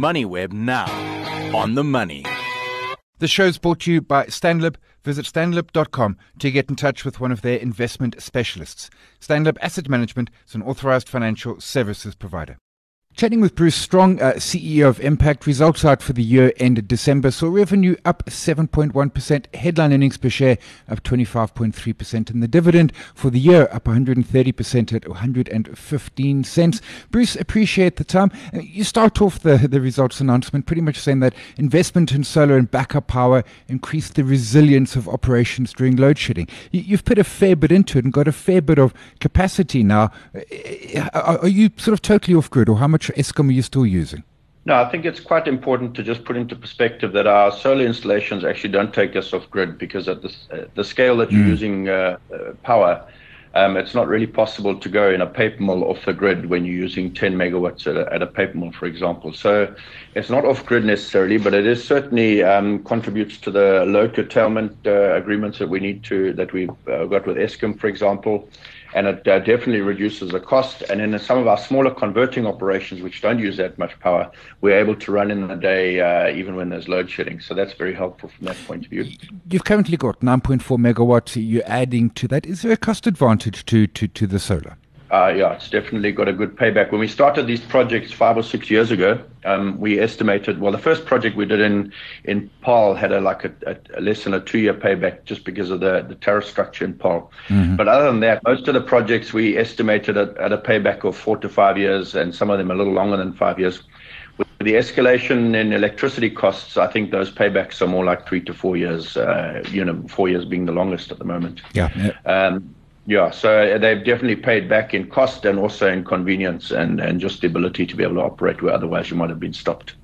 MoneyWeb now. On the money. The show's brought to you by Stanlib. Visit stanlib.com to get in touch with one of their investment specialists. Stanlib Asset Management is an authorized financial services provider. Chatting with Bruce Strong, uh, CEO of Mpact, results out for the year ended December saw revenue up 7.1%, headline earnings per share up 25.3%, and the dividend for the year up 130% at 115 cents. Bruce, appreciate the time. Uh, you start off the, the results announcement pretty much saying that investment in solar and backup power increased the resilience of operations during load shedding. You, you've put a fair bit into it and got a fair bit of capacity now. Uh, are, are you sort of totally off grid, or how much Eskom are you still using? No, I think it's quite important to just put into perspective that our solar installations actually don't take us off grid because at the, uh, the scale that you're mm. using uh, uh, power, um, it's not really possible to go in a paper mill off the grid when you're using 10 megawatts at a, at a paper mill, for example. So it's not off grid necessarily, but it is certainly um, contributes to the load curtailment uh, agreements that we need to that we've uh, got with Eskom, for example and it uh, definitely reduces the cost. And in some of our smaller converting operations, which don't use that much power, we're able to run in the day uh, even when there's load shedding. So that's very helpful from that point of view. You've currently got 9.4 megawatts. You're adding to that. Is there a cost advantage to, to, to the solar? Uh, yeah, it's definitely got a good payback. When we started these projects five or six years ago, um, we estimated. Well, the first project we did in in Paarl had a like a, a less than a two year payback just because of the the tariff structure in Paarl. Mm-hmm. But other than that, most of the projects we estimated at, at a payback of four to five years, and some of them a little longer than five years. With the escalation in electricity costs, I think those paybacks are more like three to four years. Uh, you know, four years being the longest at the moment. Yeah. yeah. Um, yeah, so they've definitely paid back in cost and also in convenience and, and just the ability to be able to operate where otherwise you might have been stopped.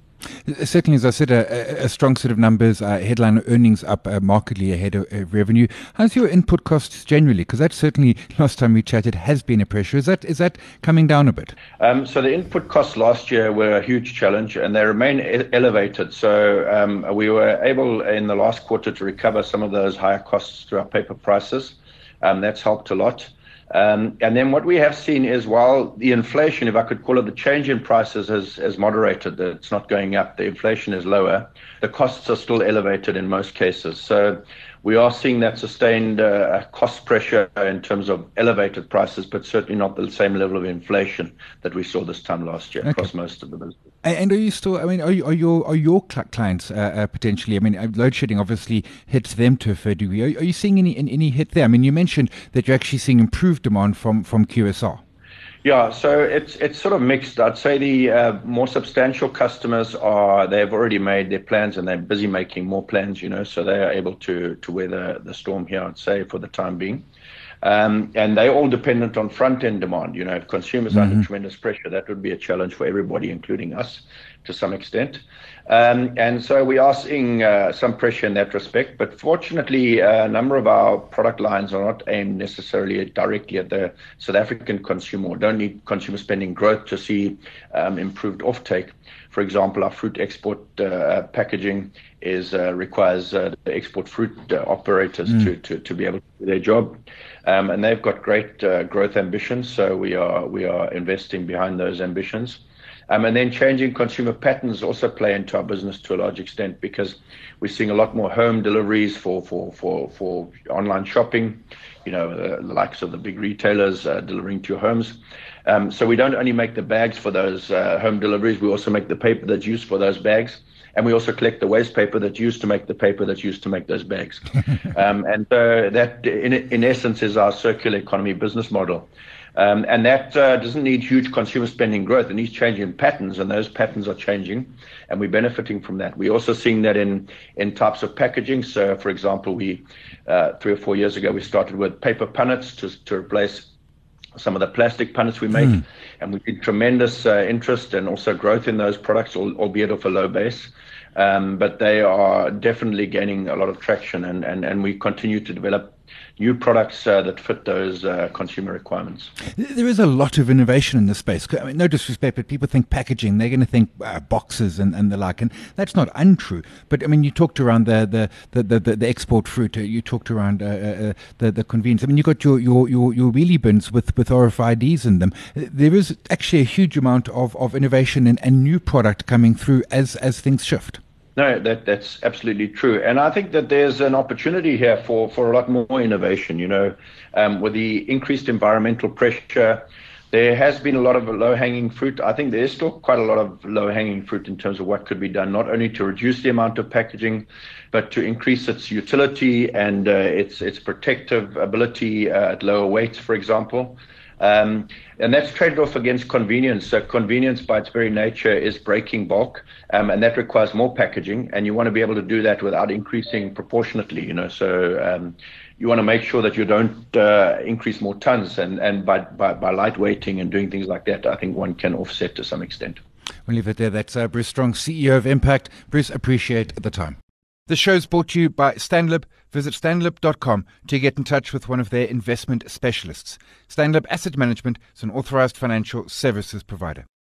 Certainly, as I said, a, a strong set of numbers, uh, headline earnings up uh, markedly ahead of uh, revenue. How's your input costs generally? Because that certainly, last time we chatted, has been a pressure. Is that is that coming down a bit? Um, so the input costs last year were a huge challenge, and they remain e- elevated. So um, we were able in the last quarter to recover some of those higher costs through our paper prices. Um, that's helped a lot. Um, and then what we have seen is while the inflation, if I could call it the change in prices, has, has moderated, it's not going up, the inflation is lower, the costs are still elevated in most cases. So we are seeing that sustained uh, cost pressure in terms of elevated prices, but certainly not the same level of inflation that we saw this time last year okay. across most of the business. And are you still? I mean, are, you, are your are your clients uh, uh, potentially? I mean, uh, load shedding obviously hits them to a fair degree. Are, are you seeing any any hit there? I mean, you mentioned that you're actually seeing improved demand from from QSR. Yeah, so it's it's sort of mixed. I'd say the uh, more substantial customers are they've already made their plans and they're busy making more plans. You know, so they are able to to weather the storm here. I'd say for the time being. Um, and they're all dependent on front end demand. You know, if consumers mm-hmm. are under tremendous pressure, that would be a challenge for everybody, including us to some extent. Um, and so we are seeing uh, some pressure in that respect. But fortunately, uh, a number of our product lines are not aimed necessarily directly at the South African consumer or don't need consumer spending growth to see um, improved offtake. For example, our fruit export uh, packaging is uh, requires uh, export fruit uh, operators mm. to, to, to be able to do their job. Um, and they've got great growth ambitions, so we are we are investing behind those ambitions. Um, and then changing consumer patterns also play into our business to a large extent because we're seeing a lot more home deliveries for for for for online shopping. You know, uh, the likes of the big retailers uh, delivering to your homes. Um, so we don't only make the bags for those uh, home deliveries; we also make the paper that's used for those bags, and we also collect the waste paper that's used to make the paper that's used to make those bags. um, and that, in in essence, is our circular economy business model. Um, and that uh, doesn't need huge consumer spending growth. It needs changing patterns, and those patterns are changing, and we're benefiting from that. We're also seeing that in in types of packaging. So, for example, we uh, three or four years ago we started with paper punnets to to replace some of the plastic punnets we make, mm. and we see tremendous uh, interest and also growth in those products, albeit off a low base. Um, but they are definitely gaining a lot of traction, and, and, and we continue to develop new products uh, that fit those uh, consumer requirements. There is a lot of innovation in this space. I mean, no disrespect, but people think packaging, they're going to think uh, boxes and, and the like, and that's not untrue. But I mean, you talked around the the, the, the, the export fruit, uh, you talked around uh, uh, the, the convenience. I mean, you've got your, your, your, your wheelie bins with, with RFIDs in them. There is actually a huge amount of, of innovation and, and new product coming through as, as things shift. No, that that's absolutely true, and I think that there's an opportunity here for for a lot more innovation. You know, um, with the increased environmental pressure, there has been a lot of low hanging fruit. I think there is still quite a lot of low hanging fruit in terms of what could be done, not only to reduce the amount of packaging, but to increase its utility and uh, its its protective ability uh, at lower weights, for example. Um, and that's traded off against convenience. So convenience, by its very nature, is breaking bulk, um, and that requires more packaging. And you want to be able to do that without increasing proportionately. You know, so um, you want to make sure that you don't uh, increase more tons. And and by, by by lightweighting and doing things like that, I think one can offset to some extent. We'll leave it there. That's uh, Bruce Strong, CEO of Mpact. Bruce, appreciate the time. The show's brought to you by Stanlib. Visit stanlib.com to get in touch with one of their investment specialists. Stanlib Asset Management is an authorized financial services provider.